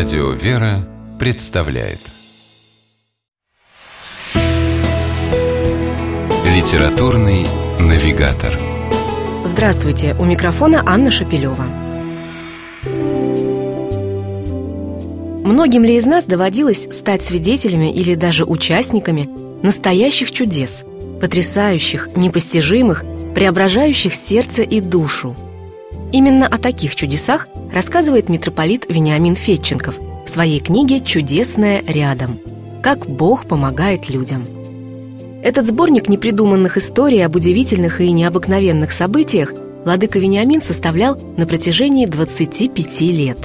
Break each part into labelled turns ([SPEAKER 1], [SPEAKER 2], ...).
[SPEAKER 1] Радио «Вера» представляет Литературный навигатор
[SPEAKER 2] Здравствуйте! У микрофона Анна Шапилева. Многим ли из нас доводилось стать свидетелями или даже участниками настоящих чудес, потрясающих, непостижимых, преображающих сердце и душу? Именно о таких чудесах рассказывает митрополит Вениамин Фетченков в своей книге «Чудесное рядом. Как Бог помогает людям». Этот сборник непридуманных историй об удивительных и необыкновенных событиях Владыка Вениамин составлял на протяжении 25 лет.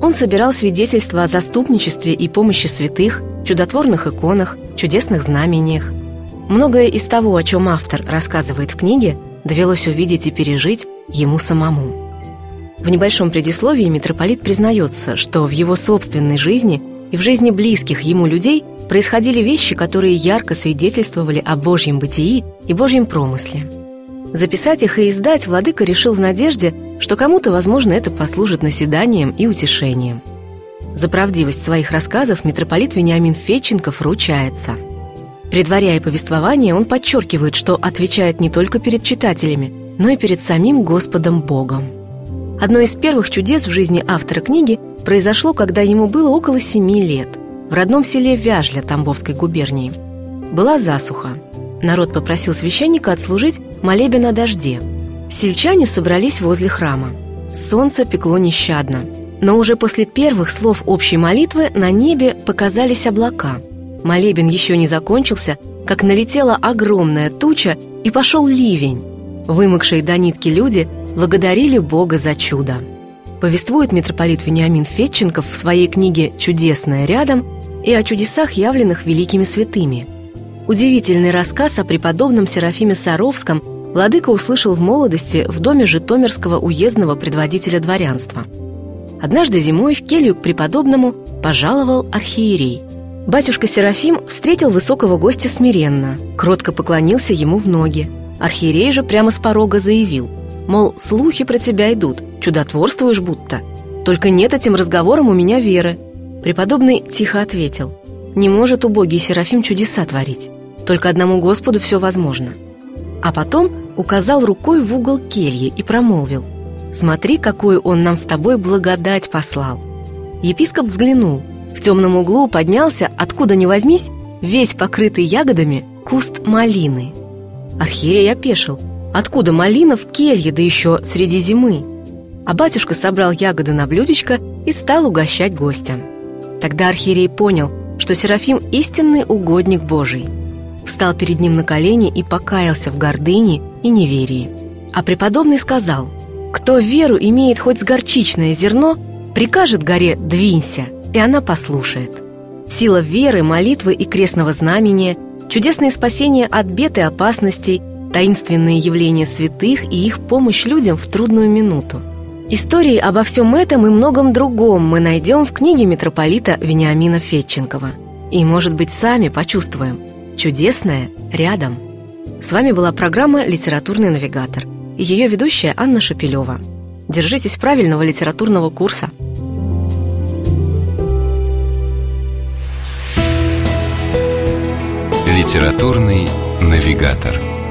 [SPEAKER 2] Он собирал свидетельства о заступничестве и помощи святых, чудотворных иконах, чудесных знамениях. Многое из того, о чем автор рассказывает в книге, довелось увидеть и пережить ему самому. В небольшом предисловии митрополит признается, что в его собственной жизни и в жизни близких ему людей происходили вещи, которые ярко свидетельствовали о Божьем бытии и Божьем промысле. Записать их и издать владыка решил в надежде, что кому-то, возможно, это послужит наседанием и утешением. За правдивость своих рассказов митрополит Вениамин Фетченков ручается. Предваряя повествование, он подчеркивает, что отвечает не только перед читателями, но и перед самим Господом Богом. Одно из первых чудес в жизни автора книги произошло, когда ему было около семи лет, в родном селе Вяжля Тамбовской губернии. Была засуха. Народ попросил священника отслужить молебен о дожде. Сельчане собрались возле храма. Солнце пекло нещадно. Но уже после первых слов общей молитвы на небе показались облака. Молебен еще не закончился, как налетела огромная туча и пошел ливень. Вымокшие до нитки люди – благодарили Бога за чудо. Повествует митрополит Вениамин Фетченков в своей книге «Чудесное рядом» и о чудесах, явленных великими святыми. Удивительный рассказ о преподобном Серафиме Саровском владыка услышал в молодости в доме житомирского уездного предводителя дворянства. Однажды зимой в келью к преподобному пожаловал архиерей. Батюшка Серафим встретил высокого гостя смиренно, кротко поклонился ему в ноги. Архиерей же прямо с порога заявил – Мол, слухи про тебя идут, чудотворствуешь будто. Только нет этим разговором у меня веры. Преподобный тихо ответил. Не может убогий Серафим чудеса творить. Только одному Господу все возможно. А потом указал рукой в угол кельи и промолвил. Смотри, какую он нам с тобой благодать послал. Епископ взглянул. В темном углу поднялся, откуда ни возьмись, весь покрытый ягодами куст малины. Архиерей опешил – Откуда малина в келье, да еще среди зимы? А батюшка собрал ягоды на блюдечко и стал угощать гостя. Тогда архиерей понял, что Серафим – истинный угодник Божий. Встал перед ним на колени и покаялся в гордыне и неверии. А преподобный сказал, «Кто веру имеет хоть с горчичное зерно, прикажет горе «двинься», и она послушает». Сила веры, молитвы и крестного знамения, чудесное спасение от бед и опасностей – таинственные явления святых и их помощь людям в трудную минуту. Истории обо всем этом и многом другом мы найдем в книге митрополита Вениамина Фетченкова. И, может быть, сами почувствуем чудесное рядом. С вами была программа «Литературный навигатор» и ее ведущая Анна Шапилева. Держитесь правильного литературного курса.
[SPEAKER 1] Литературный навигатор.